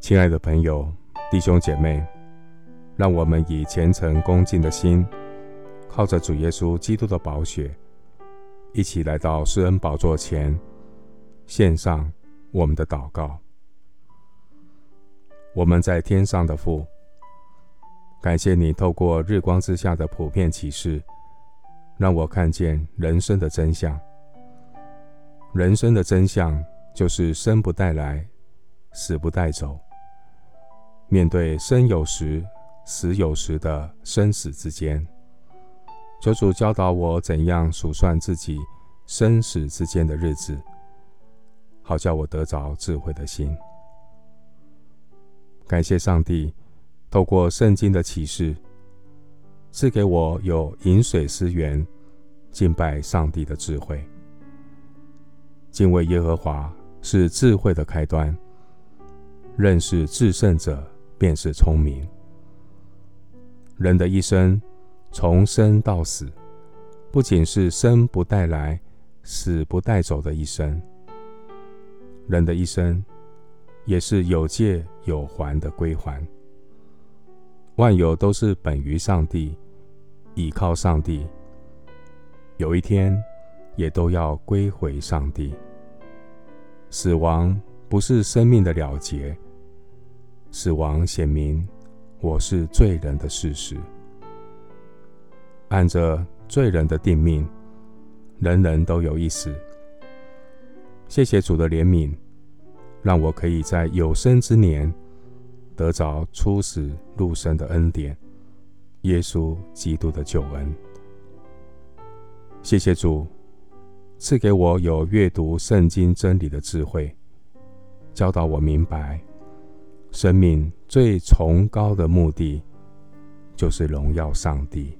亲爱的朋友、弟兄姐妹，让我们以虔诚恭敬的心，靠着主耶稣基督的宝血，一起来到施恩宝座前，献上我们的祷告。我们在天上的父，感谢你透过日光之下的普遍启示，让我看见人生的真相。人生的真相就是生不带来，死不带走。面对生有时、死有时的生死之间，求主教导我怎样数算自己生死之间的日子，好叫我得着智慧的心。感谢上帝透过圣经的启示，赐给我有饮水思源、敬拜上帝的智慧。敬畏耶和华是智慧的开端，认识至圣者，便是聪明。人的一生，从生到死，不仅是生不带来、死不带走的一生。人的一生，也是有借有还的归还。万有都是本于上帝，倚靠上帝，有一天也都要归回上帝。死亡不是生命的了结。死亡显明我是罪人的事实。按着罪人的定命，人人都有一死。谢谢主的怜悯，让我可以在有生之年得着出死入生的恩典，耶稣基督的救恩。谢谢主赐给我有阅读圣经真理的智慧，教导我明白。生命最崇高的目的，就是荣耀上帝。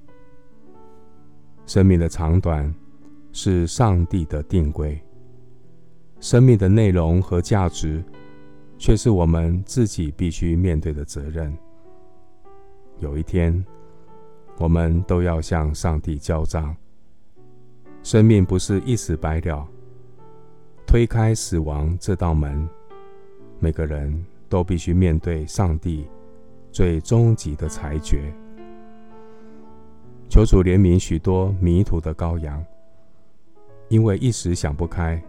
生命的长短是上帝的定规，生命的内容和价值，却是我们自己必须面对的责任。有一天，我们都要向上帝交账。生命不是一死百了，推开死亡这道门，每个人。都必须面对上帝最终极的裁决。求主怜悯许多迷途的羔羊，因为一时想不开，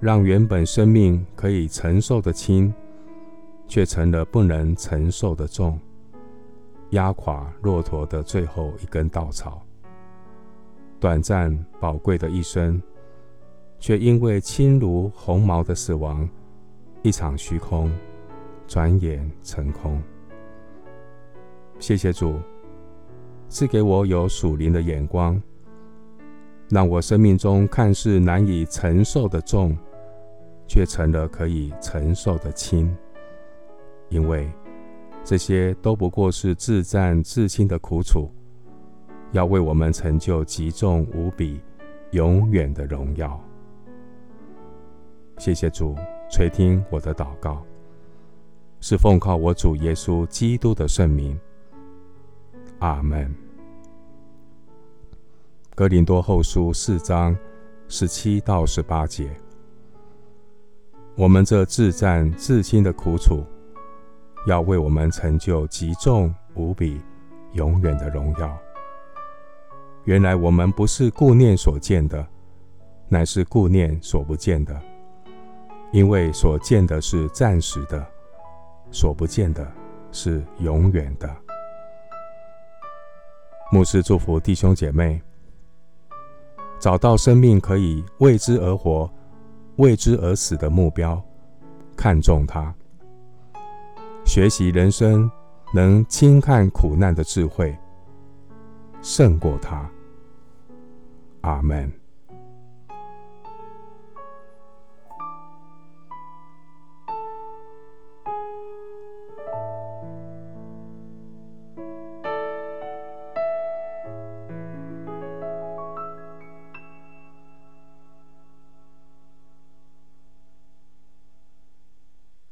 让原本生命可以承受的轻，却成了不能承受的重，压垮骆驼的最后一根稻草。短暂宝贵的一生，却因为轻如鸿毛的死亡，一场虚空。转眼成空。谢谢主赐给我有属灵的眼光，让我生命中看似难以承受的重，却成了可以承受的轻。因为这些都不过是自战至轻的苦楚，要为我们成就极重无比、永远的荣耀。谢谢主垂听我的祷告。是奉靠我主耶稣基督的圣名，阿门。格林多后书四章十七到十八节，我们这自战至亲的苦楚，要为我们成就极重无比、永远的荣耀。原来我们不是顾念所见的，乃是顾念所不见的，因为所见的是暂时的。所不见的是永远的。牧师祝福弟兄姐妹，找到生命可以为之而活、为之而死的目标，看重它，学习人生能轻看苦难的智慧，胜过它。阿门。